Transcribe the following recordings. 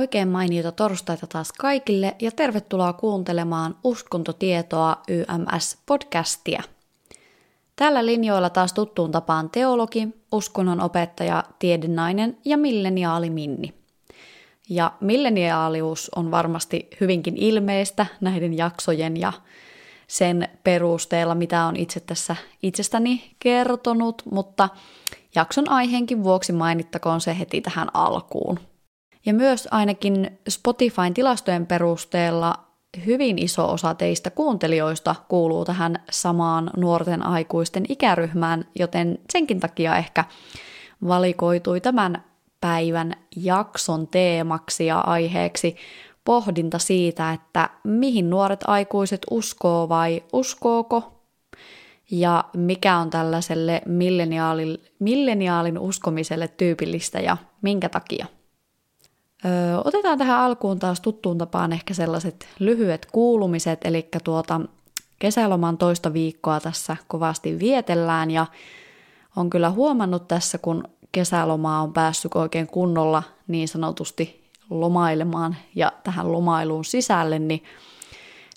Oikein mainiota torstaita taas kaikille ja tervetuloa kuuntelemaan Uskontotietoa YMS-podcastia. Tällä linjoilla taas tuttuun tapaan teologi, uskonnon opettaja, tiedenainen ja milleniaali Minni. Ja milleniaalius on varmasti hyvinkin ilmeistä näiden jaksojen ja sen perusteella, mitä on itse tässä itsestäni kertonut, mutta jakson aiheenkin vuoksi mainittakoon se heti tähän alkuun. Ja myös ainakin Spotifyn tilastojen perusteella hyvin iso osa teistä kuuntelijoista kuuluu tähän samaan nuorten aikuisten ikäryhmään, joten senkin takia ehkä valikoitui tämän päivän jakson teemaksi ja aiheeksi pohdinta siitä, että mihin nuoret aikuiset uskoo vai uskooko, ja mikä on tällaiselle milleniaalin, uskomiselle tyypillistä ja minkä takia. Öö, otetaan tähän alkuun taas tuttuun tapaan ehkä sellaiset lyhyet kuulumiset, eli tuota, kesäloman toista viikkoa tässä kovasti vietellään ja on kyllä huomannut tässä, kun kesälomaa on päässyt oikein kunnolla niin sanotusti lomailemaan ja tähän lomailuun sisälle, niin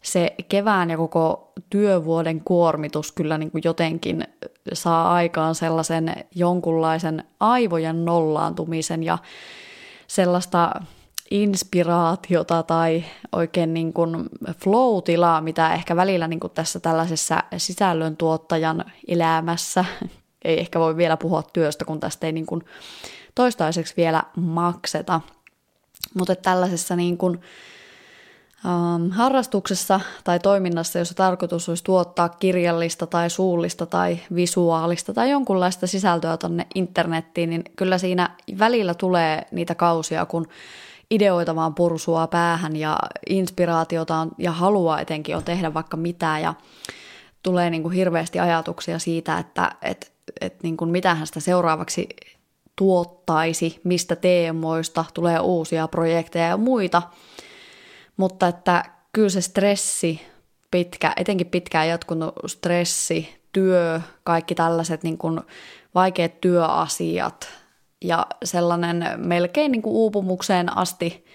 se kevään ja koko työvuoden kuormitus kyllä niin kuin jotenkin saa aikaan sellaisen jonkunlaisen aivojen nollaantumisen ja sellaista inspiraatiota tai oikein niin kuin flow-tilaa, mitä ehkä välillä niin kuin tässä tällaisessa sisällöntuottajan elämässä, ei ehkä voi vielä puhua työstä, kun tästä ei niin kuin toistaiseksi vielä makseta, mutta tällaisessa niin kuin, ähm, harrastuksessa tai toiminnassa, jossa tarkoitus olisi tuottaa kirjallista tai suullista tai visuaalista tai jonkunlaista sisältöä tuonne internettiin, niin kyllä siinä välillä tulee niitä kausia, kun ideoita vaan pursua päähän ja inspiraatiota on, ja halua etenkin on tehdä vaikka mitä ja tulee niin kuin hirveästi ajatuksia siitä, että et, et niin kuin mitähän sitä seuraavaksi tuottaisi, mistä teemoista tulee uusia projekteja ja muita – mutta että kyllä se stressi, pitkä, etenkin pitkään jatkunut stressi, työ, kaikki tällaiset niin kuin vaikeat työasiat ja sellainen melkein niin kuin uupumukseen asti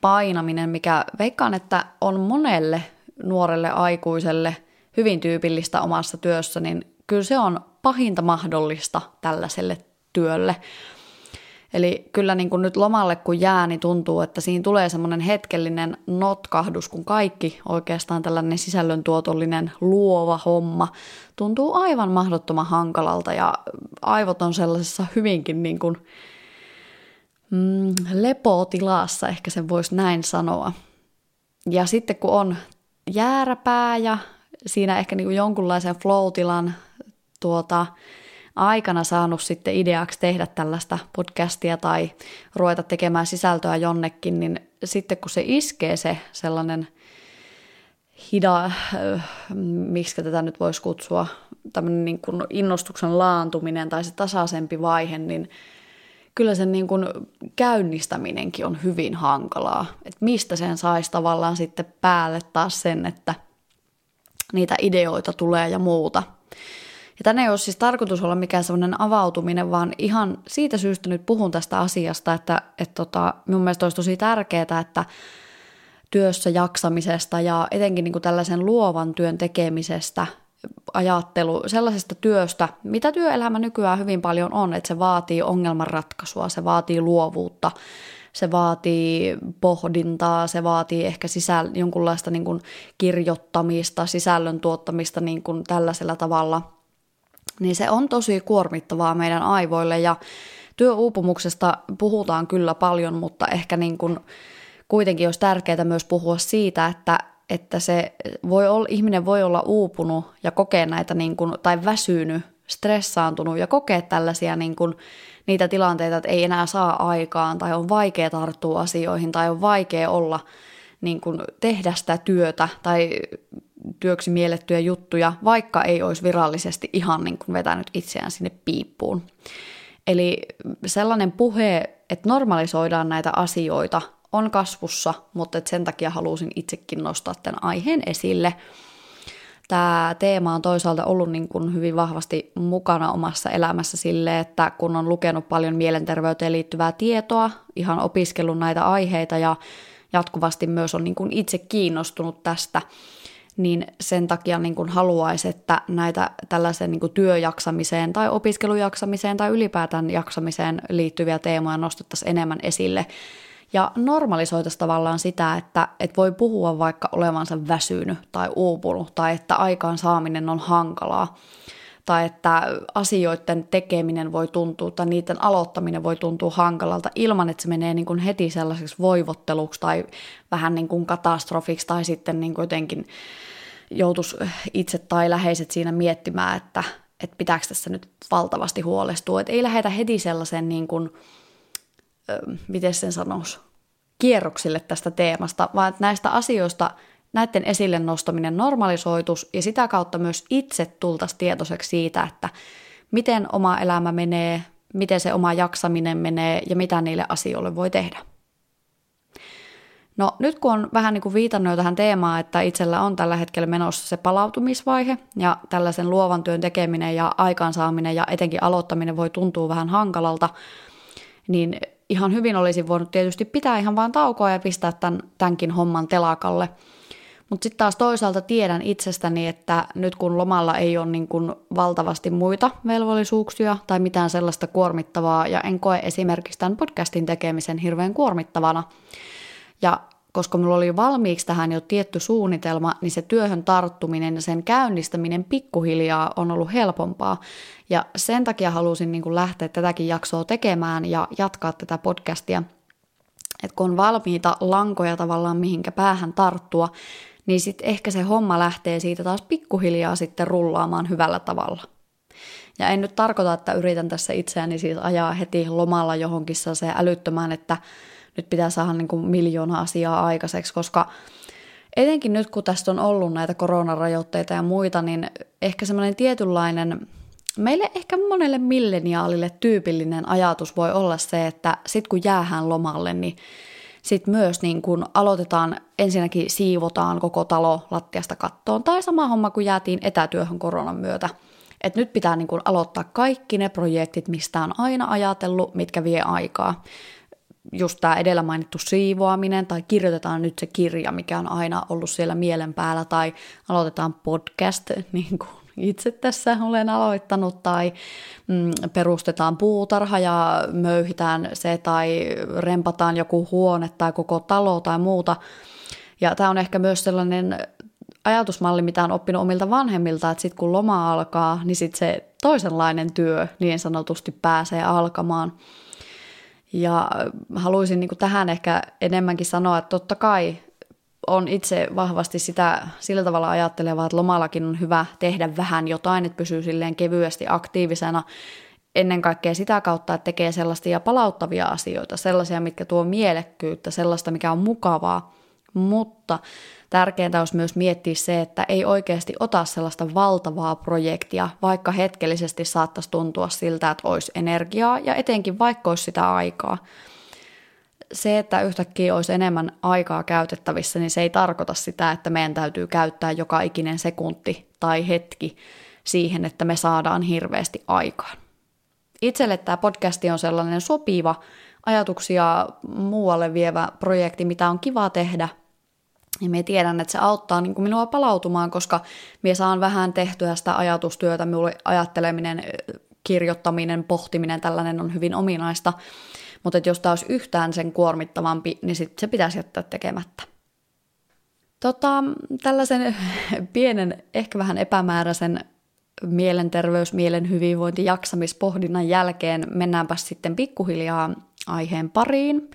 painaminen, mikä veikkaan, että on monelle nuorelle aikuiselle hyvin tyypillistä omassa työssä, niin kyllä se on pahinta mahdollista tällaiselle työlle. Eli kyllä niin kuin nyt lomalle kun jää, niin tuntuu, että siinä tulee semmoinen hetkellinen notkahdus, kun kaikki oikeastaan tällainen sisällöntuotollinen luova homma tuntuu aivan mahdottoman hankalalta ja aivot on sellaisessa hyvinkin niin kuin, mm, lepotilassa, ehkä sen voisi näin sanoa. Ja sitten kun on jääräpää ja siinä ehkä niin kuin jonkunlaisen flow-tilan tuota, aikana saanut sitten ideaksi tehdä tällaista podcastia tai ruveta tekemään sisältöä jonnekin, niin sitten kun se iskee se sellainen hida, äh, miksi tätä nyt voisi kutsua, tämmöinen niin kuin innostuksen laantuminen tai se tasaisempi vaihe, niin kyllä sen niin kuin käynnistäminenkin on hyvin hankalaa. Että mistä sen saisi tavallaan sitten päälle taas sen, että niitä ideoita tulee ja muuta – ja tänne ei ole siis tarkoitus olla mikään semmoinen avautuminen, vaan ihan siitä syystä nyt puhun tästä asiasta, että, että tota, mun mielestä olisi tosi tärkeää, että työssä jaksamisesta ja etenkin niin kuin tällaisen luovan työn tekemisestä, ajattelu sellaisesta työstä, mitä työelämä nykyään hyvin paljon on, että se vaatii ongelmanratkaisua, se vaatii luovuutta, se vaatii pohdintaa, se vaatii ehkä sisäl- jonkunlaista niin kuin kirjoittamista, sisällön tuottamista niin kuin tällaisella tavalla – niin se on tosi kuormittavaa meidän aivoille ja työuupumuksesta puhutaan kyllä paljon, mutta ehkä niin kuin kuitenkin olisi tärkeää myös puhua siitä, että, että se voi olla, ihminen voi olla uupunut ja kokea näitä niin kuin, tai väsynyt, stressaantunut ja kokea tällaisia niin kuin, niitä tilanteita, että ei enää saa aikaan tai on vaikea tarttua asioihin tai on vaikea olla niin kuin, tehdä sitä työtä tai työksi miellettyjä juttuja, vaikka ei olisi virallisesti ihan niin kuin vetänyt itseään sinne piippuun. Eli sellainen puhe, että normalisoidaan näitä asioita, on kasvussa, mutta sen takia halusin itsekin nostaa tämän aiheen esille. tämä teema on toisaalta ollut niin kuin hyvin vahvasti mukana omassa elämässä sille, että kun on lukenut paljon mielenterveyteen liittyvää tietoa, ihan opiskellut näitä aiheita ja jatkuvasti myös on niin kuin itse kiinnostunut tästä, niin sen takia niin kuin haluaisi, että näitä tällaiseen niin kuin työjaksamiseen tai opiskelujaksamiseen tai ylipäätään jaksamiseen liittyviä teemoja nostettaisiin enemmän esille. Ja normalisoitaisiin tavallaan sitä, että, että voi puhua vaikka olevansa väsynyt tai uupunut tai että aikaan saaminen on hankalaa tai että asioiden tekeminen voi tuntua tai niiden aloittaminen voi tuntua hankalalta ilman, että se menee niin kuin heti sellaiseksi voivotteluksi tai vähän niin kuin katastrofiksi tai sitten niin kuin jotenkin joutuisi itse tai läheiset siinä miettimään, että, että pitääkö tässä nyt valtavasti huolestua. Että ei lähetä heti sellaisen, niin kuin, miten sen sanoisi, kierroksille tästä teemasta, vaan että näistä asioista, näiden esille nostaminen normalisoitus ja sitä kautta myös itse tultaisiin tietoiseksi siitä, että miten oma elämä menee, miten se oma jaksaminen menee ja mitä niille asioille voi tehdä. No nyt kun on vähän niin kuin viitannut jo tähän teemaan, että itsellä on tällä hetkellä menossa se palautumisvaihe ja tällaisen luovan työn tekeminen ja aikaansaaminen ja etenkin aloittaminen voi tuntua vähän hankalalta, niin ihan hyvin olisin voinut tietysti pitää ihan vaan taukoa ja pistää tämän, tämänkin homman telakalle. Mutta sitten taas toisaalta tiedän itsestäni, että nyt kun lomalla ei ole niin kuin valtavasti muita velvollisuuksia tai mitään sellaista kuormittavaa, ja en koe esimerkiksi tämän podcastin tekemisen hirveän kuormittavana, ja koska mulla oli valmiiksi tähän jo tietty suunnitelma, niin se työhön tarttuminen ja sen käynnistäminen pikkuhiljaa on ollut helpompaa. Ja sen takia halusin niin lähteä tätäkin jaksoa tekemään ja jatkaa tätä podcastia. Että kun on valmiita lankoja tavallaan mihinkä päähän tarttua, niin sitten ehkä se homma lähtee siitä taas pikkuhiljaa sitten rullaamaan hyvällä tavalla. Ja en nyt tarkoita, että yritän tässä itseäni siis ajaa heti lomalla johonkin se älyttömään, että nyt pitää saada niin kuin miljoona asiaa aikaiseksi, koska etenkin nyt kun tästä on ollut näitä koronarajoitteita ja muita, niin ehkä semmoinen tietynlainen, meille ehkä monelle milleniaalille tyypillinen ajatus voi olla se, että sit kun jäähän lomalle, niin sitten myös niin kun aloitetaan, ensinnäkin siivotaan koko talo lattiasta kattoon, tai sama homma kuin jäätiin etätyöhön koronan myötä. Et nyt pitää niin kun aloittaa kaikki ne projektit, mistä on aina ajatellut, mitkä vie aikaa just tämä edellä mainittu siivoaminen, tai kirjoitetaan nyt se kirja, mikä on aina ollut siellä mielen päällä, tai aloitetaan podcast, niin kuin itse tässä olen aloittanut, tai mm, perustetaan puutarha ja möyhitään se, tai rempataan joku huone tai koko talo tai muuta. Ja tämä on ehkä myös sellainen ajatusmalli, mitä on oppinut omilta vanhemmilta, että sitten kun loma alkaa, niin sitten se toisenlainen työ niin sanotusti pääsee alkamaan. Ja haluaisin niin tähän ehkä enemmänkin sanoa, että totta kai on itse vahvasti sitä sillä tavalla ajattelevaa, että lomallakin on hyvä tehdä vähän jotain, että pysyy silleen kevyesti aktiivisena. Ennen kaikkea sitä kautta, että tekee sellaisia palauttavia asioita, sellaisia, mitkä tuo mielekkyyttä, sellaista, mikä on mukavaa, mutta Tärkeintä olisi myös miettiä se, että ei oikeasti ota sellaista valtavaa projektia, vaikka hetkellisesti saattaisi tuntua siltä, että olisi energiaa ja etenkin vaikka olisi sitä aikaa. Se, että yhtäkkiä olisi enemmän aikaa käytettävissä, niin se ei tarkoita sitä, että meidän täytyy käyttää joka ikinen sekunti tai hetki siihen, että me saadaan hirveästi aikaan. Itselle tämä podcasti on sellainen sopiva ajatuksia muualle vievä projekti, mitä on kiva tehdä, ja me tiedän, että se auttaa niin kuin minua palautumaan, koska minä saan vähän tehtyä sitä ajatustyötä, minulle ajatteleminen, kirjoittaminen, pohtiminen, tällainen on hyvin ominaista. Mutta jos tämä olisi yhtään sen kuormittavampi, niin sit se pitäisi jättää tekemättä. Tota, tällaisen pienen, ehkä vähän epämääräisen mielenterveys, mielen hyvinvointi, jaksamispohdinnan jälkeen mennäänpä sitten pikkuhiljaa aiheen pariin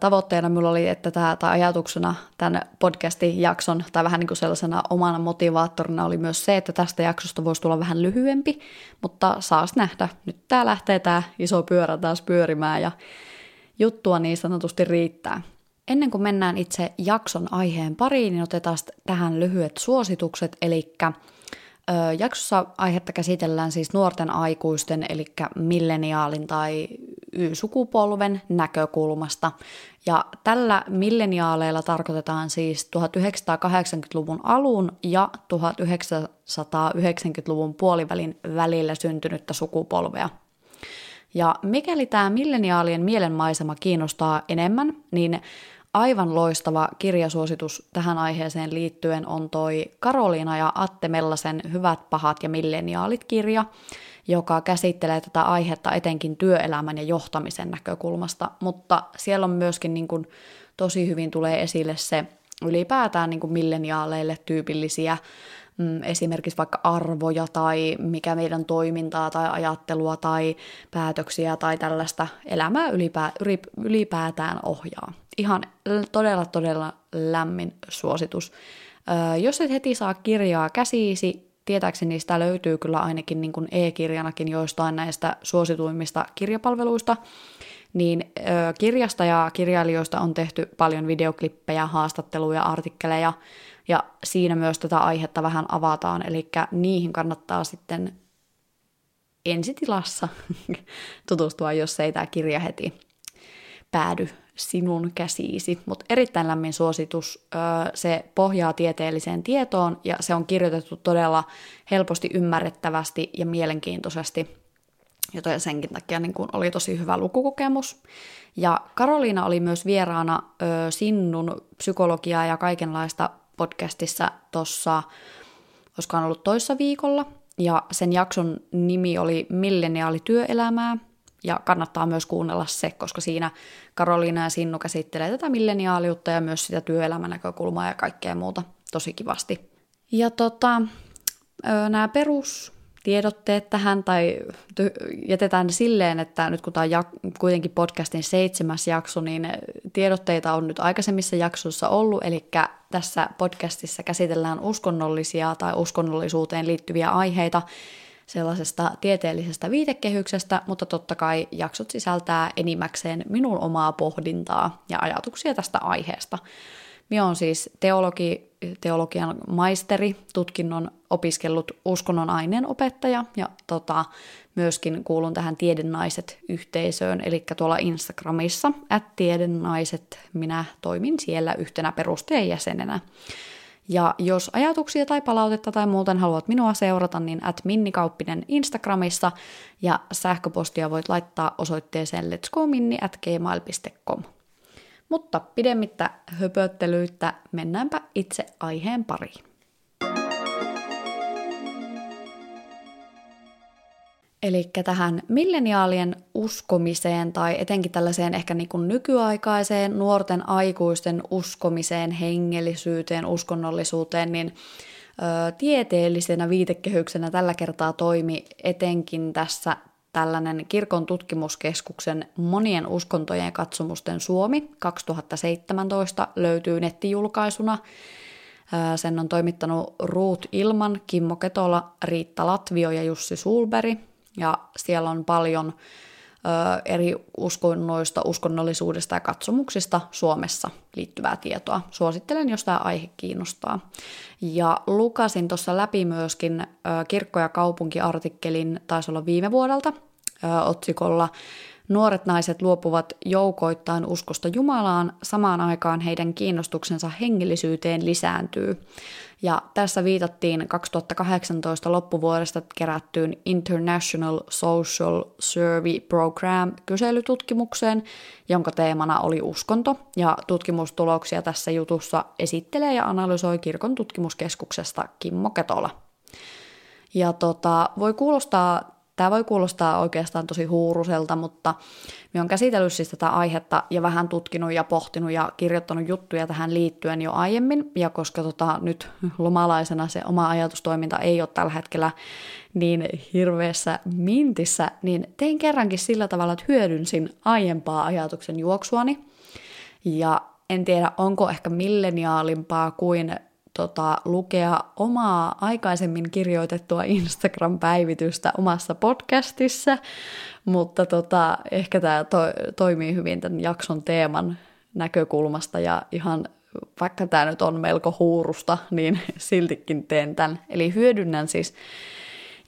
tavoitteena minulla oli, että tämä, tai ajatuksena tämän podcastin jakson, tai vähän niin kuin sellaisena omana motivaattorina oli myös se, että tästä jaksosta voisi tulla vähän lyhyempi, mutta saas nähdä. Nyt tämä lähtee tämä iso pyörä taas pyörimään ja juttua niin sanotusti riittää. Ennen kuin mennään itse jakson aiheen pariin, niin otetaan tähän lyhyet suositukset, eli Jaksossa aihetta käsitellään siis nuorten aikuisten, eli milleniaalin tai Y-sukupolven näkökulmasta. Ja tällä milleniaaleilla tarkoitetaan siis 1980-luvun alun ja 1990-luvun puolivälin välillä syntynyttä sukupolvea. Ja mikäli tämä milleniaalien mielenmaisema kiinnostaa enemmän, niin aivan loistava kirjasuositus tähän aiheeseen liittyen on toi Karoliina ja Atte Mellasen Hyvät, pahat ja milleniaalit kirja, joka käsittelee tätä aihetta etenkin työelämän ja johtamisen näkökulmasta, mutta siellä on myöskin niin kuin, tosi hyvin tulee esille se ylipäätään niin kuin milleniaaleille tyypillisiä mm, esimerkiksi vaikka arvoja tai mikä meidän toimintaa tai ajattelua tai päätöksiä tai tällaista elämää ylipää, ylipäätään ohjaa. Ihan todella todella lämmin suositus. Jos et heti saa kirjaa käsiisi, tietääkseni sitä löytyy kyllä ainakin niin kuin e-kirjanakin joistain näistä suosituimmista kirjapalveluista, niin ö, kirjasta ja kirjailijoista on tehty paljon videoklippejä, haastatteluja, artikkeleja, ja siinä myös tätä aihetta vähän avataan, eli niihin kannattaa sitten ensitilassa tutustua, jos ei tämä kirja heti päädy sinun käsiisi. Mutta erittäin lämmin suositus. Se pohjaa tieteelliseen tietoon ja se on kirjoitettu todella helposti ymmärrettävästi ja mielenkiintoisesti, joten senkin takia niin kun oli tosi hyvä lukukokemus. Ja Karoliina oli myös vieraana ö, Sinnun psykologiaa ja kaikenlaista podcastissa tuossa, olisikohan ollut toissa viikolla, ja sen jakson nimi oli Milleniaali työelämää, ja kannattaa myös kuunnella se, koska siinä Karoliina ja Sinnu käsittelee tätä milleniaaliutta ja myös sitä työelämän näkökulmaa ja kaikkea muuta tosi kivasti. Ja tota, nämä perus tiedotteet tähän tai jätetään silleen, että nyt kun tämä on kuitenkin podcastin seitsemäs jakso, niin tiedotteita on nyt aikaisemmissa jaksoissa ollut, eli tässä podcastissa käsitellään uskonnollisia tai uskonnollisuuteen liittyviä aiheita sellaisesta tieteellisestä viitekehyksestä, mutta totta kai jaksot sisältää enimmäkseen minun omaa pohdintaa ja ajatuksia tästä aiheesta. Minä olen siis teologi, teologian maisteri, tutkinnon opiskellut uskonnon aineen opettaja ja tota, myöskin kuulun tähän Tiedennaiset-yhteisöön, eli tuolla Instagramissa, at Tiedennaiset, minä toimin siellä yhtenä perustajajäsenenä. Ja jos ajatuksia tai palautetta tai muuten haluat minua seurata, niin at minnikauppinen Instagramissa ja sähköpostia voit laittaa osoitteeseen letsgominni at gmail.com. Mutta pidemmittä höpöttelyitä mennäänpä itse aiheen pariin. Eli tähän milleniaalien uskomiseen tai etenkin tällaiseen ehkä niin kuin nykyaikaiseen nuorten aikuisten uskomiseen, hengellisyyteen, uskonnollisuuteen, niin ö, tieteellisenä viitekehyksenä tällä kertaa toimi etenkin tässä tällainen kirkon tutkimuskeskuksen monien uskontojen katsomusten Suomi 2017 löytyy nettijulkaisuna. Sen on toimittanut Ruut Ilman, Kimmo Ketola, Riitta Latvio ja Jussi Sulberi. Ja siellä on paljon ö, eri uskonnoista, uskonnollisuudesta ja katsomuksista Suomessa liittyvää tietoa. Suosittelen, jos tämä aihe kiinnostaa. Ja lukasin tuossa läpi myöskin ö, kirkko- ja kaupunkiartikkelin, taisi olla viime vuodelta, ö, otsikolla Nuoret naiset luopuvat joukoittain uskosta Jumalaan, samaan aikaan heidän kiinnostuksensa hengellisyyteen lisääntyy. Ja tässä viitattiin 2018 loppuvuodesta kerättyyn International Social Survey Program kyselytutkimukseen, jonka teemana oli uskonto, ja tutkimustuloksia tässä jutussa esittelee ja analysoi kirkon tutkimuskeskuksesta Kimmo Ketola. Ja tota, voi kuulostaa Tämä voi kuulostaa oikeastaan tosi huuruselta, mutta minä olen käsitellyt siis tätä aihetta ja vähän tutkinut ja pohtinut ja kirjoittanut juttuja tähän liittyen jo aiemmin. Ja koska tota, nyt lomalaisena se oma ajatustoiminta ei ole tällä hetkellä niin hirveässä mintissä, niin tein kerrankin sillä tavalla, että hyödynsin aiempaa ajatuksen juoksuani. Ja en tiedä, onko ehkä milleniaalimpaa kuin tota, lukea omaa aikaisemmin kirjoitettua Instagram-päivitystä omassa podcastissa, mutta tota, ehkä tämä to- toimii hyvin tämän jakson teeman näkökulmasta ja ihan vaikka tämä nyt on melko huurusta, niin siltikin teen tämän. Eli hyödynnän siis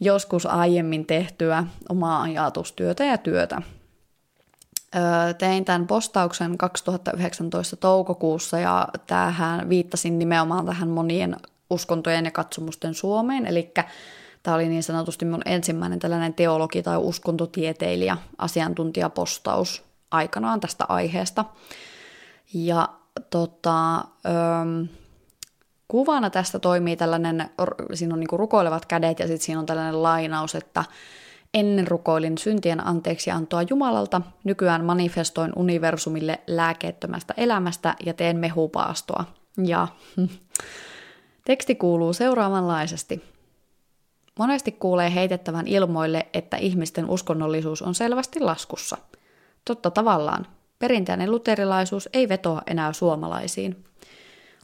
joskus aiemmin tehtyä omaa ajatustyötä ja työtä. Tein tämän postauksen 2019 toukokuussa ja tähän viittasin nimenomaan tähän monien uskontojen ja katsomusten Suomeen, eli tämä oli niin sanotusti mun ensimmäinen tällainen teologi- tai uskontotieteilijä asiantuntijapostaus aikanaan tästä aiheesta. Ja tota, öö, kuvana tästä toimii tällainen, siinä on niinku rukoilevat kädet ja sitten siinä on tällainen lainaus, että ennen rukoilin syntien anteeksi antoa Jumalalta, nykyään manifestoin universumille lääkeettömästä elämästä ja teen mehupaastoa. Ja teksti kuuluu seuraavanlaisesti. Monesti kuulee heitettävän ilmoille, että ihmisten uskonnollisuus on selvästi laskussa. Totta tavallaan. Perinteinen luterilaisuus ei vetoa enää suomalaisiin.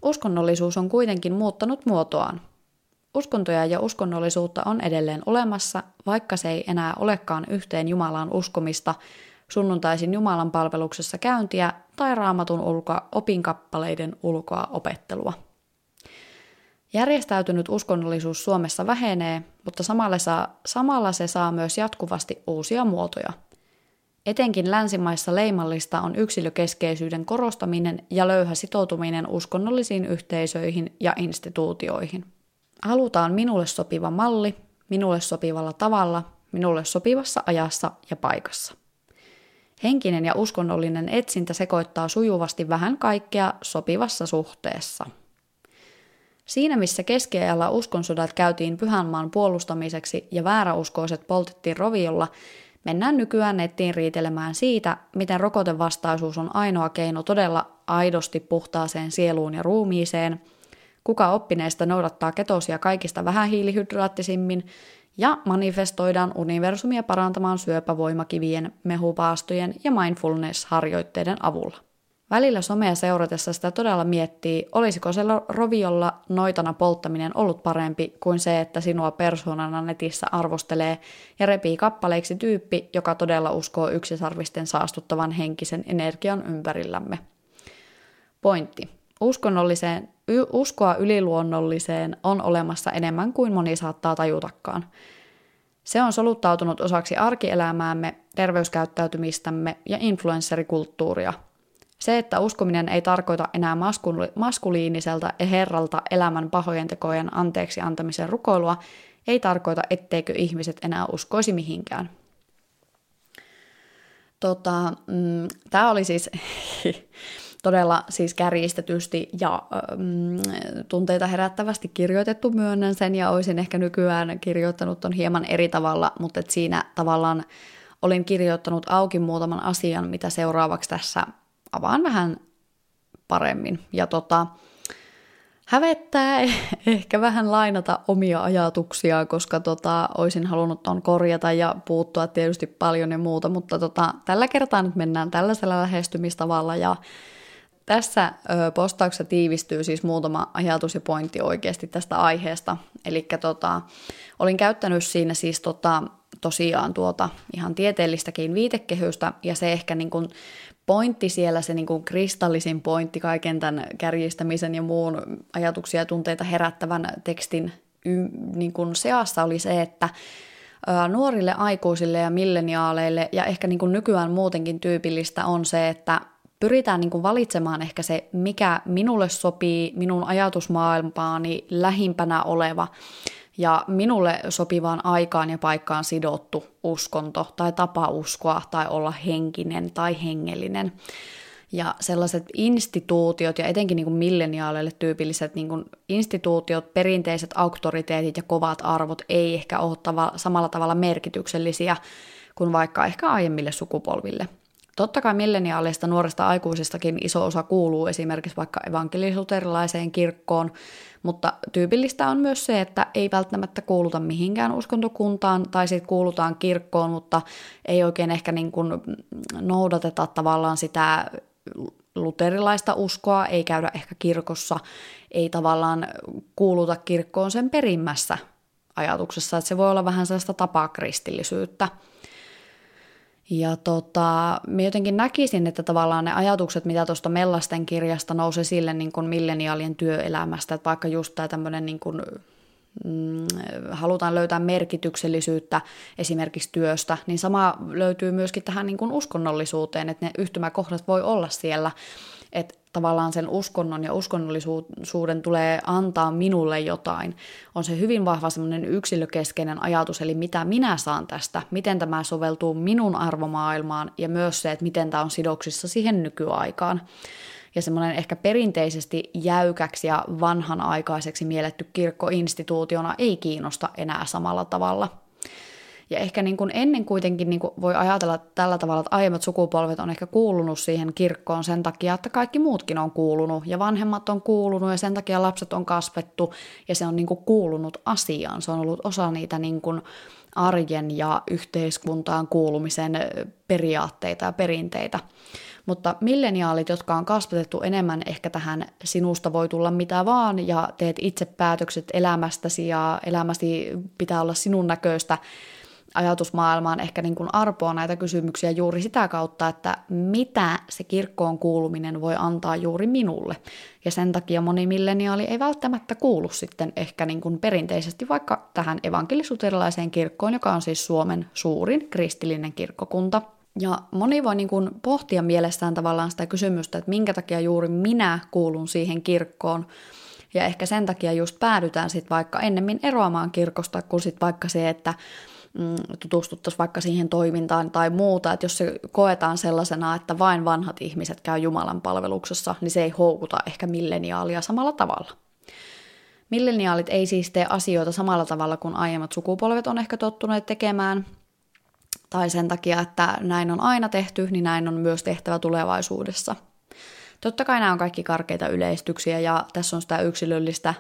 Uskonnollisuus on kuitenkin muuttanut muotoaan. Uskontoja ja uskonnollisuutta on edelleen olemassa, vaikka se ei enää olekaan yhteen Jumalaan uskomista, sunnuntaisin Jumalan palveluksessa käyntiä tai raamatun ulkoa opinkappaleiden ulkoa opettelua. Järjestäytynyt uskonnollisuus Suomessa vähenee, mutta samalla, saa, samalla se saa myös jatkuvasti uusia muotoja – Etenkin länsimaissa leimallista on yksilökeskeisyyden korostaminen ja löyhä sitoutuminen uskonnollisiin yhteisöihin ja instituutioihin. Halutaan minulle sopiva malli, minulle sopivalla tavalla, minulle sopivassa ajassa ja paikassa. Henkinen ja uskonnollinen etsintä sekoittaa sujuvasti vähän kaikkea sopivassa suhteessa. Siinä missä keskiajalla uskonsodat käytiin pyhänmaan puolustamiseksi ja vääräuskoiset poltettiin roviolla, Mennään nykyään nettiin riitelemään siitä, miten rokotevastaisuus on ainoa keino todella aidosti puhtaaseen sieluun ja ruumiiseen, kuka oppineista noudattaa ketosia kaikista vähähiilihydraattisimmin ja manifestoidaan universumia parantamaan syöpävoimakivien, mehupaastojen ja mindfulness-harjoitteiden avulla. Välillä somea seuratessa sitä todella miettii, olisiko se roviolla noitana polttaminen ollut parempi kuin se, että sinua persoonana netissä arvostelee ja repii kappaleiksi tyyppi, joka todella uskoo yksisarvisten saastuttavan henkisen energian ympärillämme. Pointti. Uskonnolliseen, y- uskoa yliluonnolliseen on olemassa enemmän kuin moni saattaa tajutakaan. Se on soluttautunut osaksi arkielämäämme, terveyskäyttäytymistämme ja influensserikulttuuria – se, että uskominen ei tarkoita enää maskuli- maskuliiniselta ja herralta elämän pahojen tekojen anteeksi antamisen rukoilua, ei tarkoita, etteikö ihmiset enää uskoisi mihinkään. Tota, mm, Tämä oli siis todella siis kärjistetysti ja mm, tunteita herättävästi kirjoitettu, myönnän sen, ja olisin ehkä nykyään kirjoittanut on hieman eri tavalla, mutta et siinä tavallaan olin kirjoittanut auki muutaman asian, mitä seuraavaksi tässä avaan vähän paremmin. Ja tota, hävettää ehkä vähän lainata omia ajatuksia, koska tota, olisin halunnut ton korjata ja puuttua tietysti paljon ja muuta, mutta tota, tällä kertaa nyt mennään tällaisella lähestymistavalla ja tässä postauksessa tiivistyy siis muutama ajatus ja pointti oikeasti tästä aiheesta. Eli tota, olin käyttänyt siinä siis tota, tosiaan tuota ihan tieteellistäkin viitekehystä, ja se ehkä niin kuin pointti siellä, se niin kuin kristallisin pointti kaiken tämän kärjistämisen ja muun ajatuksia ja tunteita herättävän tekstin y- niin kuin seassa oli se, että nuorille aikuisille ja milleniaaleille ja ehkä niin kuin nykyään muutenkin tyypillistä on se, että pyritään niin kuin valitsemaan ehkä se, mikä minulle sopii, minun ajatusmaailmaani lähimpänä oleva ja minulle sopivaan aikaan ja paikkaan sidottu uskonto tai tapa uskoa tai olla henkinen tai hengellinen. Ja sellaiset instituutiot ja etenkin niin kuin milleniaaleille tyypilliset niin kuin instituutiot, perinteiset auktoriteetit ja kovat arvot ei ehkä ole tava, samalla tavalla merkityksellisiä kuin vaikka ehkä aiemmille sukupolville. Totta kai milleniaaleista nuorista aikuisistakin iso osa kuuluu esimerkiksi vaikka evankelisuterilaiseen kirkkoon, mutta tyypillistä on myös se, että ei välttämättä kuuluta mihinkään uskontokuntaan tai sitten kuulutaan kirkkoon, mutta ei oikein ehkä niin kuin noudateta tavallaan sitä luterilaista uskoa, ei käydä ehkä kirkossa, ei tavallaan kuuluta kirkkoon sen perimmässä ajatuksessa, että se voi olla vähän sellaista tapakristillisyyttä. Ja tota, mä jotenkin näkisin, että tavallaan ne ajatukset, mitä tuosta Mellasten kirjasta nousi esille niin kuin milleniaalien työelämästä, että vaikka just tämä tämmöinen niin kuin mm, halutaan löytää merkityksellisyyttä esimerkiksi työstä, niin sama löytyy myöskin tähän niin kuin uskonnollisuuteen, että ne yhtymäkohdat voi olla siellä, että tavallaan sen uskonnon ja uskonnollisuuden tulee antaa minulle jotain. On se hyvin vahva semmoinen yksilökeskeinen ajatus, eli mitä minä saan tästä, miten tämä soveltuu minun arvomaailmaan ja myös se, että miten tämä on sidoksissa siihen nykyaikaan ja semmoinen ehkä perinteisesti jäykäksi ja vanhanaikaiseksi mielletty kirkko instituutiona ei kiinnosta enää samalla tavalla. Ja ehkä niin kuin ennen kuitenkin niin kuin voi ajatella tällä tavalla, että aiemmat sukupolvet on ehkä kuulunut siihen kirkkoon sen takia, että kaikki muutkin on kuulunut ja vanhemmat on kuulunut ja sen takia lapset on kasvettu ja se on niin kuin kuulunut asiaan. Se on ollut osa niitä niin kuin arjen ja yhteiskuntaan kuulumisen periaatteita ja perinteitä. Mutta milleniaalit, jotka on kasvatettu enemmän ehkä tähän sinusta voi tulla mitä vaan ja teet itse päätökset elämästäsi ja elämäsi pitää olla sinun näköistä, ajatusmaailmaan ehkä niin kuin arpoa näitä kysymyksiä juuri sitä kautta, että mitä se kirkkoon kuuluminen voi antaa juuri minulle. Ja sen takia moni milleniaali ei välttämättä kuulu sitten ehkä niin kuin perinteisesti vaikka tähän evankelisuterilaiseen kirkkoon, joka on siis Suomen suurin kristillinen kirkkokunta – ja moni voi niin kuin pohtia mielessään tavallaan sitä kysymystä, että minkä takia juuri minä kuulun siihen kirkkoon. Ja ehkä sen takia just päädytään sitten vaikka ennemmin eroamaan kirkosta kuin sitten vaikka se, että mm, tutustuttaisiin vaikka siihen toimintaan tai muuta, että jos se koetaan sellaisena, että vain vanhat ihmiset käy Jumalan palveluksessa, niin se ei houkuta ehkä milleniaalia samalla tavalla. Milleniaalit ei siis tee asioita samalla tavalla kuin aiemmat sukupolvet on ehkä tottuneet tekemään, tai sen takia, että näin on aina tehty, niin näin on myös tehtävä tulevaisuudessa. Totta kai nämä on kaikki karkeita yleistyksiä ja tässä on sitä yksilöllistä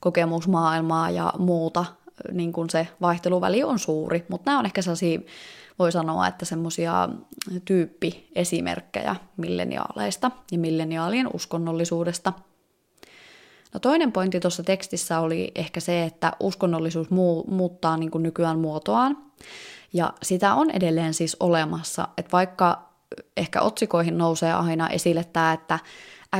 kokemusmaailmaa ja muuta, niin kuin se vaihteluväli on suuri, mutta nämä on ehkä sellaisia, voi sanoa, että semmoisia tyyppiesimerkkejä milleniaaleista ja milleniaalien uskonnollisuudesta. No toinen pointti tuossa tekstissä oli ehkä se, että uskonnollisuus muu, muuttaa niin kuin nykyään muotoaan. Ja sitä on edelleen siis olemassa, että vaikka ehkä otsikoihin nousee aina esille tämä, että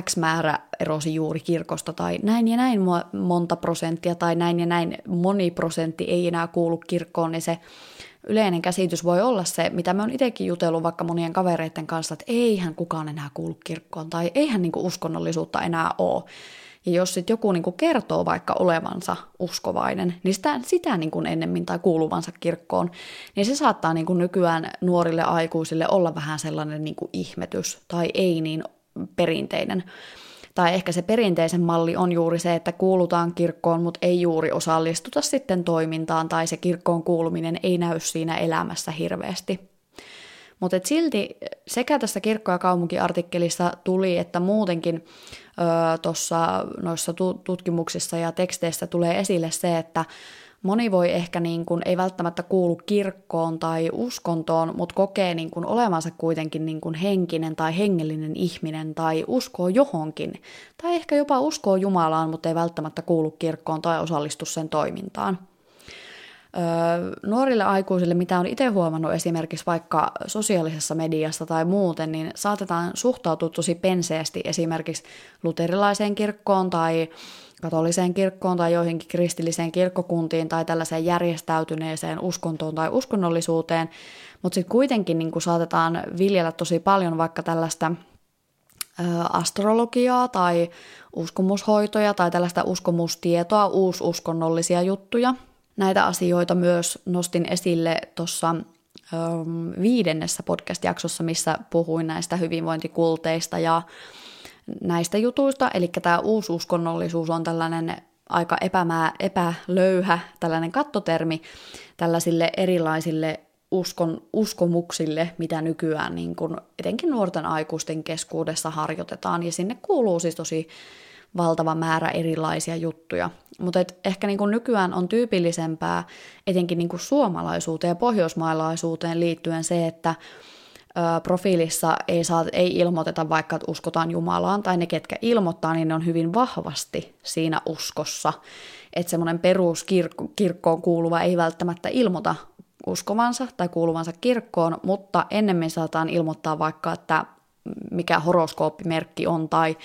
X määrä erosi juuri kirkosta tai näin ja näin monta prosenttia tai näin ja näin moni prosentti ei enää kuulu kirkkoon, niin se yleinen käsitys voi olla se, mitä me on itsekin jutellut vaikka monien kavereiden kanssa, että eihän kukaan enää kuulu kirkkoon tai eihän niinku uskonnollisuutta enää ole. Ja jos sitten joku niin kuin kertoo vaikka olevansa uskovainen, niin sitä, sitä niin kuin ennemmin tai kuuluvansa kirkkoon, niin se saattaa niin kuin nykyään nuorille aikuisille olla vähän sellainen niin kuin ihmetys tai ei niin perinteinen. Tai ehkä se perinteisen malli on juuri se, että kuulutaan kirkkoon, mutta ei juuri osallistuta sitten toimintaan, tai se kirkkoon kuuluminen ei näy siinä elämässä hirveästi. Mutta silti sekä tässä kirkko- ja kaupunkiartikkelissa tuli, että muutenkin tuossa noissa tutkimuksissa ja teksteissä tulee esille se, että moni voi ehkä niin kuin, ei välttämättä kuulu kirkkoon tai uskontoon, mutta kokee niin kuin olevansa kuitenkin niin kuin henkinen tai hengellinen ihminen tai uskoo johonkin. Tai ehkä jopa uskoo Jumalaan, mutta ei välttämättä kuulu kirkkoon tai osallistu sen toimintaan nuorille aikuisille, mitä on itse huomannut esimerkiksi vaikka sosiaalisessa mediassa tai muuten, niin saatetaan suhtautua tosi penseästi esimerkiksi luterilaiseen kirkkoon tai katoliseen kirkkoon tai joihinkin kristilliseen kirkkokuntiin tai tällaiseen järjestäytyneeseen uskontoon tai uskonnollisuuteen, mutta sitten kuitenkin niin saatetaan viljellä tosi paljon vaikka tällaista astrologiaa tai uskomushoitoja tai tällaista uskomustietoa, uususkonnollisia juttuja, Näitä asioita myös nostin esille tuossa viidennessä podcast-jaksossa, missä puhuin näistä hyvinvointikulteista ja näistä jutuista. Eli tämä uususkonnollisuus on tällainen aika epämää, epälöyhä tällainen kattotermi tällaisille erilaisille uskon, uskomuksille, mitä nykyään niin kun etenkin nuorten aikuisten keskuudessa harjoitetaan. Ja sinne kuuluu siis tosi valtava määrä erilaisia juttuja. Mutta ehkä niin nykyään on tyypillisempää etenkin niin suomalaisuuteen ja pohjoismaalaisuuteen liittyen se, että profiilissa ei, saa, ei ilmoiteta vaikka, että uskotaan Jumalaan, tai ne, ketkä ilmoittaa, niin ne on hyvin vahvasti siinä uskossa. Että semmoinen peruskirkkoon kuuluva ei välttämättä ilmoita uskovansa tai kuuluvansa kirkkoon, mutta ennemmin saataan ilmoittaa vaikka, että mikä horoskooppimerkki on tai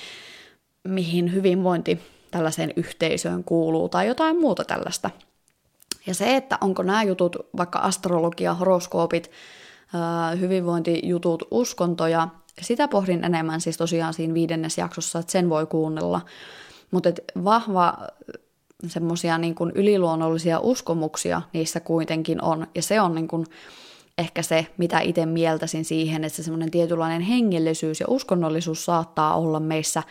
mihin hyvinvointi tällaiseen yhteisöön kuuluu tai jotain muuta tällaista. Ja se, että onko nämä jutut, vaikka astrologia, horoskoopit, hyvinvointijutut, uskontoja, sitä pohdin enemmän siis tosiaan siinä viidennes jaksossa, että sen voi kuunnella. Mutta vahva semmoisia niin yliluonnollisia uskomuksia niissä kuitenkin on, ja se on niin kuin ehkä se, mitä itse mieltäisin siihen, että se semmoinen tietynlainen hengellisyys ja uskonnollisuus saattaa olla meissä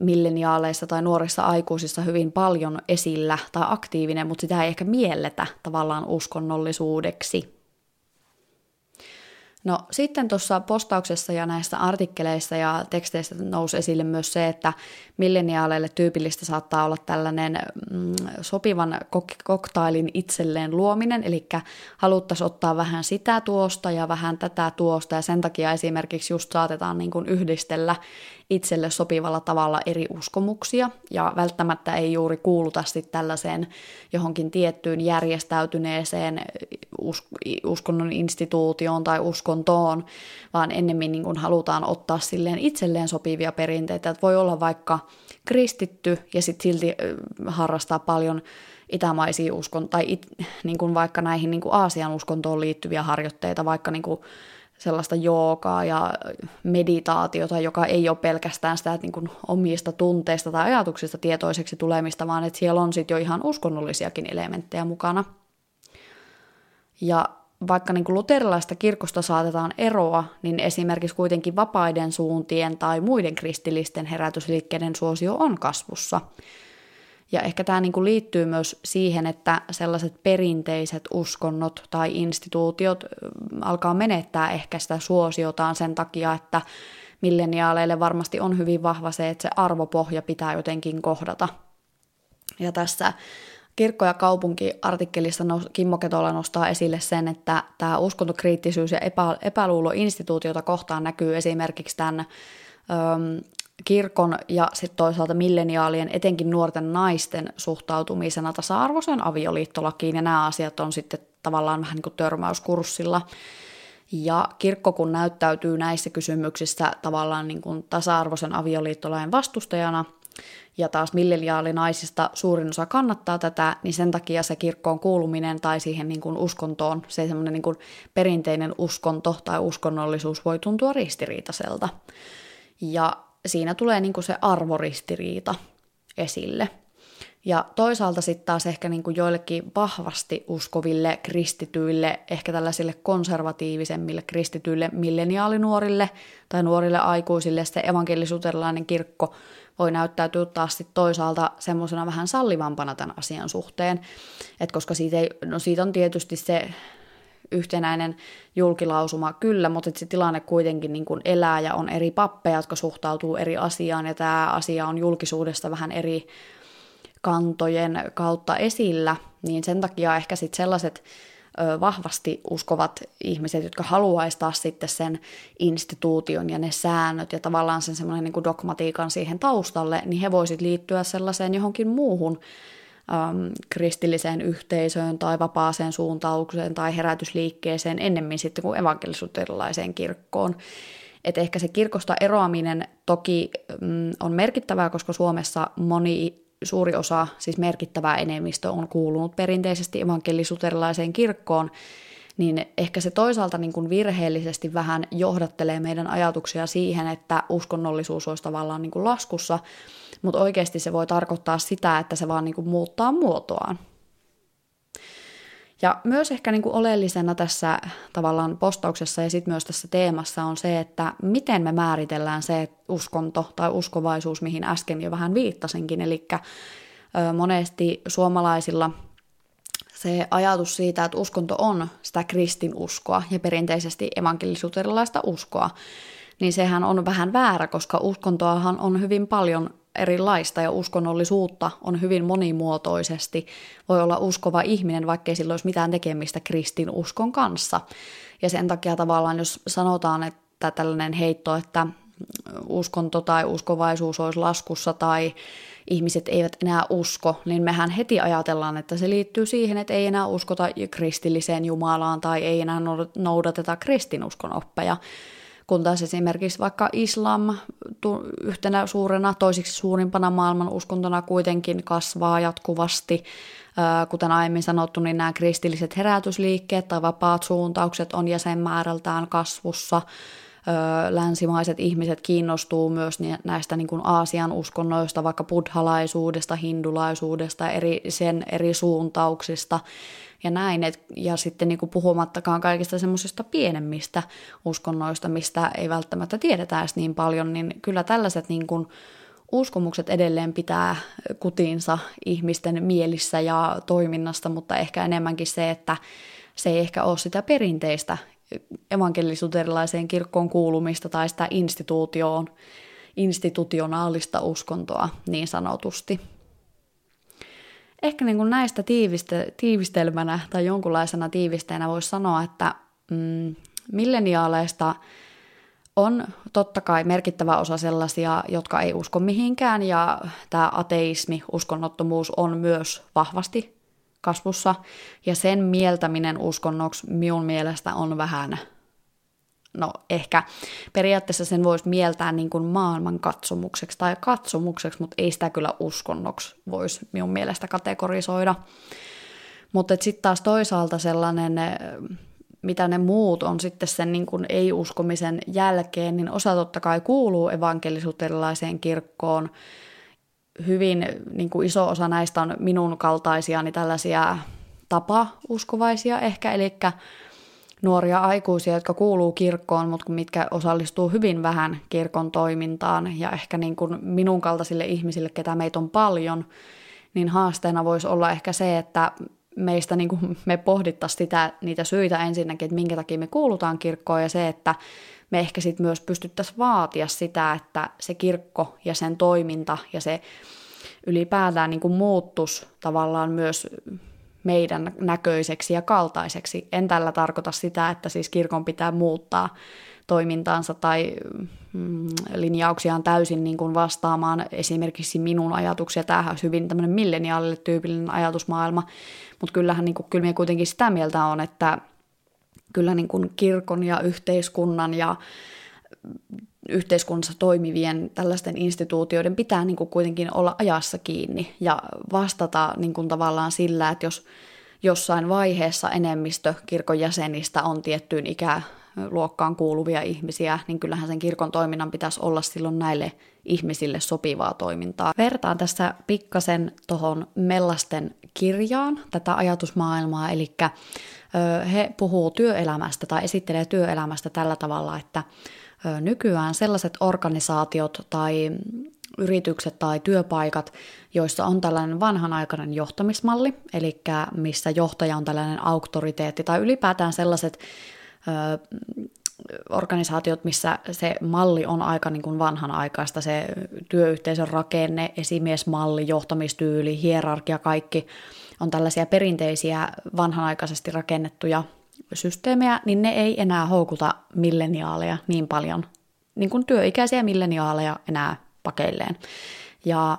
milleniaaleissa tai nuorissa aikuisissa hyvin paljon esillä tai aktiivinen, mutta sitä ei ehkä mielletä tavallaan uskonnollisuudeksi. No sitten tuossa postauksessa ja näissä artikkeleissa ja teksteissä nousi esille myös se, että milleniaaleille tyypillistä saattaa olla tällainen mm, sopivan kok- koktailin itselleen luominen, eli haluttaisiin ottaa vähän sitä tuosta ja vähän tätä tuosta, ja sen takia esimerkiksi just saatetaan niin kuin yhdistellä itselle sopivalla tavalla eri uskomuksia, ja välttämättä ei juuri kuuluta sitten tällaiseen johonkin tiettyyn järjestäytyneeseen us- uskonnon instituutioon tai uskontoon, vaan ennemmin niin halutaan ottaa silleen itselleen sopivia perinteitä, että voi olla vaikka kristitty ja sitten silti harrastaa paljon itämaisia uskon, tai it, niin kuin vaikka näihin niin kuin Aasian uskontoon liittyviä harjoitteita, vaikka niin kuin sellaista joogaa ja meditaatiota, joka ei ole pelkästään sitä että niin kuin omista tunteista tai ajatuksista tietoiseksi tulemista, vaan että siellä on sitten jo ihan uskonnollisiakin elementtejä mukana. Ja vaikka niin kuin luterilaista kirkosta saatetaan eroa, niin esimerkiksi kuitenkin vapaiden suuntien tai muiden kristillisten herätysliikkeiden suosio on kasvussa. Ja ehkä tämä niin kuin liittyy myös siihen, että sellaiset perinteiset uskonnot tai instituutiot alkaa menettää ehkä sitä suosiotaan sen takia, että milleniaaleille varmasti on hyvin vahva se, että se arvopohja pitää jotenkin kohdata. Ja tässä Kirkko- ja kaupunki-artikkelissa Kimmo Ketola nostaa esille sen, että tämä uskontokriittisyys ja epä, epäluulo instituutiota kohtaan näkyy esimerkiksi tämän kirkon ja sitten toisaalta milleniaalien, etenkin nuorten naisten suhtautumisena tasa-arvoiseen avioliittolakiin, ja nämä asiat on sitten tavallaan vähän niin kuin törmäyskurssilla. Ja kirkko kun näyttäytyy näissä kysymyksissä tavallaan niin kuin tasa-arvoisen avioliittolain vastustajana – ja taas naisista suurin osa kannattaa tätä, niin sen takia se kirkkoon kuuluminen tai siihen niin kuin uskontoon, se semmoinen niin perinteinen uskonto tai uskonnollisuus voi tuntua ristiriitaiselta. Ja siinä tulee niin kuin se arvoristiriita esille. Ja toisaalta sitten taas ehkä niin kuin joillekin vahvasti uskoville kristityille, ehkä tällaisille konservatiivisemmille kristityille milleniaalinuorille tai nuorille aikuisille se evankelisuterilainen kirkko voi näyttäytyä taas sit toisaalta semmoisena vähän sallivampana tämän asian suhteen. Et koska siitä, ei, no siitä on tietysti se yhtenäinen julkilausuma. Kyllä, mutta se tilanne kuitenkin niin kuin elää ja on eri pappeja, jotka suhtautuu eri asiaan. Ja tämä asia on julkisuudesta vähän eri kantojen kautta esillä, niin sen takia ehkä sitten sellaiset vahvasti uskovat ihmiset, jotka haluaisi sitten sen instituution ja ne säännöt ja tavallaan sen semmoinen niin dogmatiikan siihen taustalle, niin he voisivat liittyä sellaiseen johonkin muuhun äm, kristilliseen yhteisöön tai vapaaseen suuntaukseen tai herätysliikkeeseen ennemmin sitten kuin evankelisuuterilaiseen kirkkoon. Et ehkä se kirkosta eroaminen toki mm, on merkittävää, koska Suomessa moni suuri osa, siis merkittävä enemmistö on kuulunut perinteisesti evankelisuterilaiseen kirkkoon, niin ehkä se toisaalta niin kuin virheellisesti vähän johdattelee meidän ajatuksia siihen, että uskonnollisuus olisi tavallaan niin kuin laskussa, mutta oikeasti se voi tarkoittaa sitä, että se vaan niin kuin muuttaa muotoaan. Ja myös ehkä niin kuin oleellisena tässä tavallaan postauksessa ja sitten myös tässä teemassa on se, että miten me määritellään se uskonto tai uskovaisuus, mihin äsken jo vähän viittasinkin. Eli monesti suomalaisilla se ajatus siitä, että uskonto on sitä kristinuskoa ja perinteisesti evankelisuuterilaista uskoa, niin sehän on vähän väärä, koska uskontoahan on hyvin paljon erilaista ja uskonnollisuutta on hyvin monimuotoisesti. Voi olla uskova ihminen, vaikkei sillä olisi mitään tekemistä kristin uskon kanssa. Ja sen takia tavallaan, jos sanotaan, että tällainen heitto, että uskonto tai uskovaisuus olisi laskussa tai ihmiset eivät enää usko, niin mehän heti ajatellaan, että se liittyy siihen, että ei enää uskota kristilliseen Jumalaan tai ei enää noudateta kristinuskon oppeja. Kun taas esimerkiksi vaikka islam yhtenä suurena, toisiksi suurimpana maailman uskontona kuitenkin kasvaa jatkuvasti. Kuten aiemmin sanottu, niin nämä kristilliset herätysliikkeet tai vapaat suuntaukset on jäsenmäärältään kasvussa – länsimaiset ihmiset kiinnostuu myös näistä niin kuin Aasian uskonnoista, vaikka buddhalaisuudesta, hindulaisuudesta, eri, sen eri suuntauksista ja näin. Et, ja sitten niin kuin puhumattakaan kaikista semmoisista pienemmistä uskonnoista, mistä ei välttämättä tiedetä edes niin paljon, niin kyllä tällaiset niin kuin uskomukset edelleen pitää kutinsa ihmisten mielissä ja toiminnasta, mutta ehkä enemmänkin se, että se ei ehkä ole sitä perinteistä evankelisuterilaiseen kirkkoon kuulumista tai sitä instituutioon, institutionaalista uskontoa niin sanotusti. Ehkä niin kuin näistä tiiviste, tiivistelmänä tai jonkunlaisena tiivisteenä voisi sanoa, että mm, milleniaaleista on totta kai merkittävä osa sellaisia, jotka ei usko mihinkään, ja tämä ateismi, uskonnottomuus on myös vahvasti kasvussa, ja sen mieltäminen uskonnoksi minun mielestä on vähän, no ehkä periaatteessa sen voisi mieltää niin kuin maailman katsomukseksi tai katsomukseksi, mutta ei sitä kyllä uskonnoksi voisi minun mielestä kategorisoida. Mutta sitten taas toisaalta sellainen, mitä ne muut on sitten sen niin kuin ei-uskomisen jälkeen, niin osa totta kai kuuluu evankelisuuterilaiseen kirkkoon, hyvin niin kuin iso osa näistä on minun kaltaisiani tällaisia tapa-uskovaisia ehkä, eli nuoria aikuisia, jotka kuuluu kirkkoon, mutta mitkä osallistuu hyvin vähän kirkon toimintaan, ja ehkä niin kuin minun kaltaisille ihmisille, ketä meitä on paljon, niin haasteena voisi olla ehkä se, että meistä niin kuin me pohdittaisiin sitä, niitä syitä ensinnäkin, että minkä takia me kuulutaan kirkkoon, ja se, että me ehkä sitten myös pystyttäisiin vaatia sitä, että se kirkko ja sen toiminta ja se ylipäätään niin kuin muuttus tavallaan myös meidän näköiseksi ja kaltaiseksi. En tällä tarkoita sitä, että siis kirkon pitää muuttaa toimintaansa tai mm, linjauksiaan täysin niin kuin vastaamaan esimerkiksi minun ajatuksia. Tämähän on hyvin tämmöinen milleniaalille tyypillinen ajatusmaailma, mutta kyllähän niin kuin, kyllä minä kuitenkin sitä mieltä on, että kyllä niin kuin kirkon ja yhteiskunnan ja yhteiskunnassa toimivien tällaisten instituutioiden pitää niin kuin kuitenkin olla ajassa kiinni ja vastata niin kuin tavallaan sillä, että jos jossain vaiheessa enemmistö kirkon jäsenistä on tiettyyn ikäluokkaan kuuluvia ihmisiä, niin kyllähän sen kirkon toiminnan pitäisi olla silloin näille ihmisille sopivaa toimintaa. Vertaan tässä pikkasen tuohon Mellasten kirjaan tätä ajatusmaailmaa, eli he puhuu työelämästä tai esittelee työelämästä tällä tavalla, että nykyään sellaiset organisaatiot tai yritykset tai työpaikat, joissa on tällainen vanhanaikainen johtamismalli, eli missä johtaja on tällainen auktoriteetti, tai ylipäätään sellaiset ö, organisaatiot, missä se malli on aika niin kuin vanhanaikaista, se työyhteisön rakenne, esimiesmalli, johtamistyyli, hierarkia, kaikki on tällaisia perinteisiä vanhanaikaisesti rakennettuja systeemejä, niin ne ei enää houkuta milleniaaleja niin paljon, niin kuin työikäisiä milleniaaleja enää pakeilleen. Ja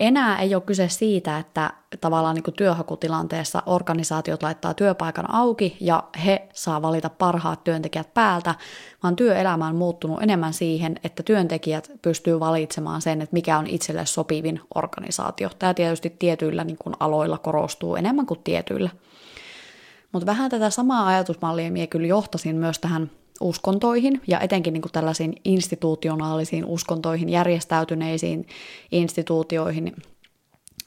enää ei ole kyse siitä, että tavallaan niin kuin työhakutilanteessa organisaatiot laittaa työpaikan auki ja he saa valita parhaat työntekijät päältä, vaan työelämä on muuttunut enemmän siihen, että työntekijät pystyy valitsemaan sen, että mikä on itselle sopivin organisaatio. Tämä tietysti tietyillä niin kuin aloilla korostuu enemmän kuin tietyillä. Mutta vähän tätä samaa ajatusmallia minä kyllä johtasin myös tähän uskontoihin ja etenkin niin kuin tällaisiin institutionaalisiin uskontoihin, järjestäytyneisiin instituutioihin.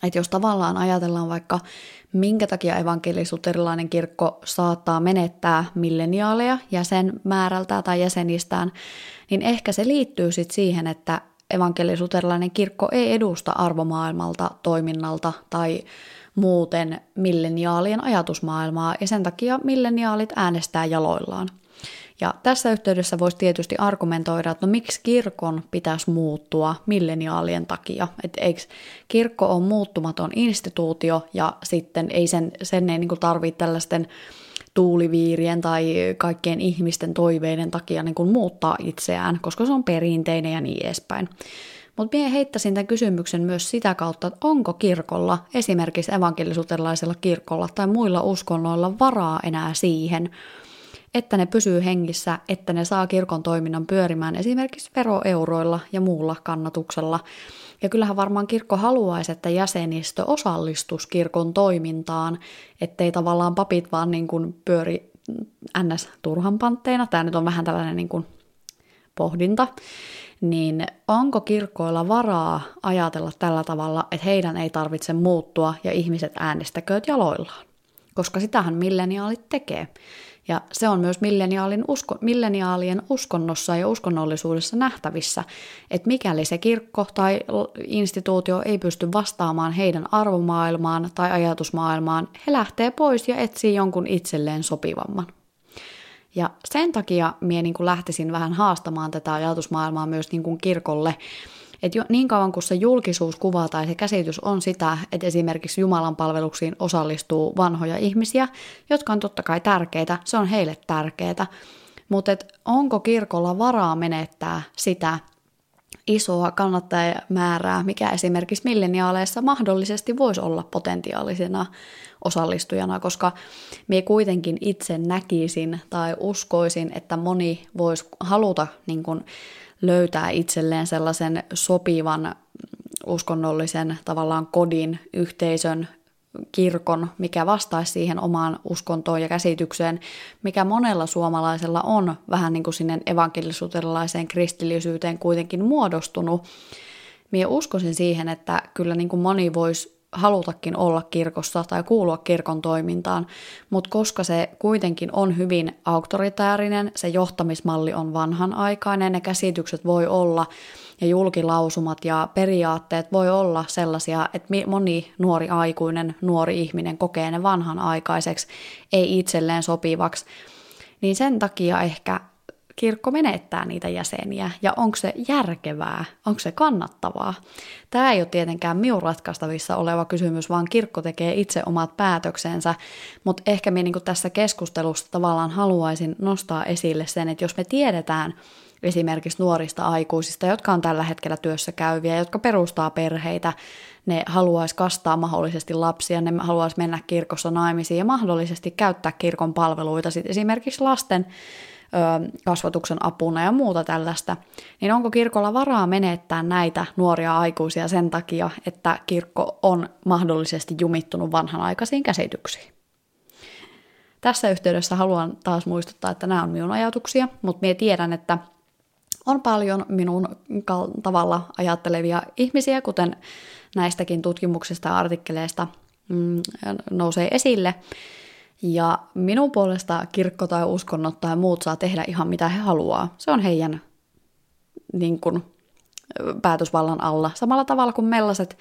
Että jos tavallaan ajatellaan vaikka, minkä takia evankelisuterilainen kirkko saattaa menettää milleniaaleja jäsenmäärältä tai jäsenistään, niin ehkä se liittyy sitten siihen, että evankelisuterilainen kirkko ei edusta arvomaailmalta, toiminnalta tai muuten milleniaalien ajatusmaailmaa ja sen takia milleniaalit äänestää jaloillaan. Ja tässä yhteydessä voisi tietysti argumentoida, että no miksi kirkon pitäisi muuttua milleniaalien takia. Että eikö kirkko on muuttumaton instituutio ja sitten ei sen, sen ei niin tarvitse tällaisten tuuliviirien tai kaikkien ihmisten toiveiden takia niin kuin muuttaa itseään, koska se on perinteinen ja niin edespäin. Mutta minä heittäisin tämän kysymyksen myös sitä kautta, että onko kirkolla, esimerkiksi evankelisuterilaisella kirkolla tai muilla uskonnoilla varaa enää siihen, että ne pysyy hengissä, että ne saa kirkon toiminnan pyörimään esimerkiksi veroeuroilla ja muulla kannatuksella. Ja kyllähän varmaan kirkko haluaisi, että jäsenistö osallistuisi kirkon toimintaan, ettei tavallaan papit vaan niin kuin pyöri ns. turhan pantteina. Tämä nyt on vähän tällainen niin kuin pohdinta. Niin onko kirkkoilla varaa ajatella tällä tavalla, että heidän ei tarvitse muuttua ja ihmiset äänestäkööt jaloillaan? Koska sitähän milleniaalit tekee. Ja se on myös milleniaalin usko, milleniaalien uskonnossa ja uskonnollisuudessa nähtävissä, että mikäli se kirkko tai instituutio ei pysty vastaamaan heidän arvomaailmaan tai ajatusmaailmaan, he lähtee pois ja etsii jonkun itselleen sopivamman. Ja sen takia minä niin lähtisin vähän haastamaan tätä ajatusmaailmaa myös niin kuin kirkolle, et jo niin kauan kuin se julkisuuskuva tai se käsitys on sitä, että esimerkiksi Jumalan palveluksiin osallistuu vanhoja ihmisiä, jotka on totta kai tärkeitä, se on heille tärkeää. Mutta onko kirkolla varaa menettää sitä isoa kannattajamäärää, mikä esimerkiksi milleniaaleissa mahdollisesti voisi olla potentiaalisena osallistujana, koska me kuitenkin itse näkisin tai uskoisin, että moni voisi haluta niin kun, löytää itselleen sellaisen sopivan uskonnollisen tavallaan kodin, yhteisön, kirkon, mikä vastaisi siihen omaan uskontoon ja käsitykseen, mikä monella suomalaisella on vähän niin kuin sinne evankelisuterilaiseen kristillisyyteen kuitenkin muodostunut. Minä uskoisin siihen, että kyllä niin kuin moni voisi halutakin olla kirkossa tai kuulua kirkon toimintaan, mutta koska se kuitenkin on hyvin auktoritäärinen, se johtamismalli on vanhanaikainen, ne käsitykset voi olla ja julkilausumat ja periaatteet voi olla sellaisia, että moni nuori aikuinen, nuori ihminen kokee ne vanhanaikaiseksi, ei itselleen sopivaksi, niin sen takia ehkä kirkko menettää niitä jäseniä? Ja onko se järkevää, onko se kannattavaa. Tämä ei ole tietenkään minun ratkaistavissa oleva kysymys, vaan kirkko tekee itse omat päätöksensä, mutta ehkä minä niin tässä keskustelussa tavallaan haluaisin nostaa esille sen, että jos me tiedetään esimerkiksi nuorista aikuisista, jotka on tällä hetkellä työssä käyviä, jotka perustaa perheitä, ne haluaisi kastaa mahdollisesti lapsia, ne haluaisi mennä kirkossa naimisiin ja mahdollisesti käyttää kirkon palveluita, esimerkiksi lasten kasvatuksen apuna ja muuta tällaista, niin onko kirkolla varaa menettää näitä nuoria aikuisia sen takia, että kirkko on mahdollisesti jumittunut vanhanaikaisiin käsityksiin? Tässä yhteydessä haluan taas muistuttaa, että nämä on minun ajatuksia, mutta minä tiedän, että on paljon minun tavalla ajattelevia ihmisiä, kuten näistäkin tutkimuksista ja artikkeleista mm, nousee esille, ja minun puolesta kirkko tai uskonnot tai muut saa tehdä ihan mitä he haluaa. Se on heidän niin kuin, päätösvallan alla. Samalla tavalla kuin mellaset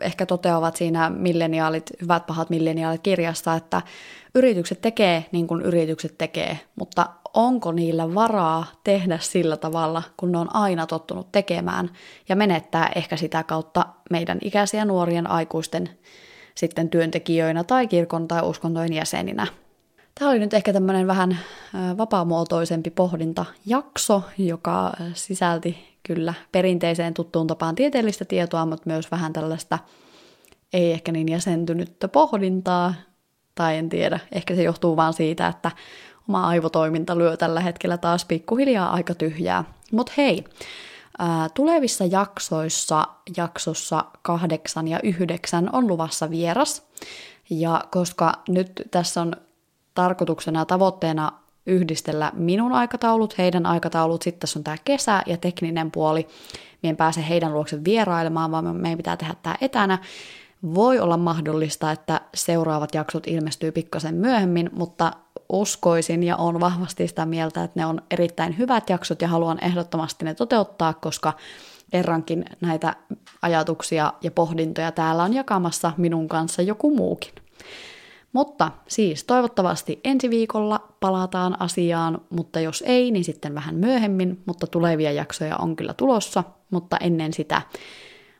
ehkä toteavat siinä milleniaalit, hyvät pahat milleniaalit kirjassa, että yritykset tekee niin kuin yritykset tekee, mutta onko niillä varaa tehdä sillä tavalla, kun ne on aina tottunut tekemään ja menettää ehkä sitä kautta meidän ikäisiä nuorien aikuisten sitten työntekijöinä tai kirkon tai uskontojen jäseninä. Tämä oli nyt ehkä tämmöinen vähän vapaamuotoisempi pohdintajakso, joka sisälti kyllä perinteiseen tuttuun tapaan tieteellistä tietoa, mutta myös vähän tällaista ei ehkä niin jäsentynyttä pohdintaa, tai en tiedä, ehkä se johtuu vaan siitä, että oma aivotoiminta lyö tällä hetkellä taas pikkuhiljaa aika tyhjää. Mutta hei, tulevissa jaksoissa, jaksossa kahdeksan ja yhdeksän on luvassa vieras. Ja koska nyt tässä on tarkoituksena ja tavoitteena yhdistellä minun aikataulut, heidän aikataulut, sitten tässä on tämä kesä ja tekninen puoli, minä en pääse heidän luokse vierailemaan, vaan meidän pitää tehdä tämä etänä. Voi olla mahdollista, että seuraavat jaksot ilmestyy pikkasen myöhemmin, mutta uskoisin ja on vahvasti sitä mieltä, että ne on erittäin hyvät jaksot ja haluan ehdottomasti ne toteuttaa, koska kerrankin näitä ajatuksia ja pohdintoja täällä on jakamassa minun kanssa joku muukin. Mutta siis toivottavasti ensi viikolla palataan asiaan, mutta jos ei, niin sitten vähän myöhemmin, mutta tulevia jaksoja on kyllä tulossa, mutta ennen sitä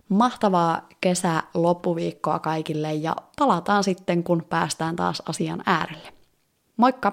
mahtavaa kesä loppuviikkoa kaikille ja palataan sitten, kun päästään taas asian äärelle. Moikka!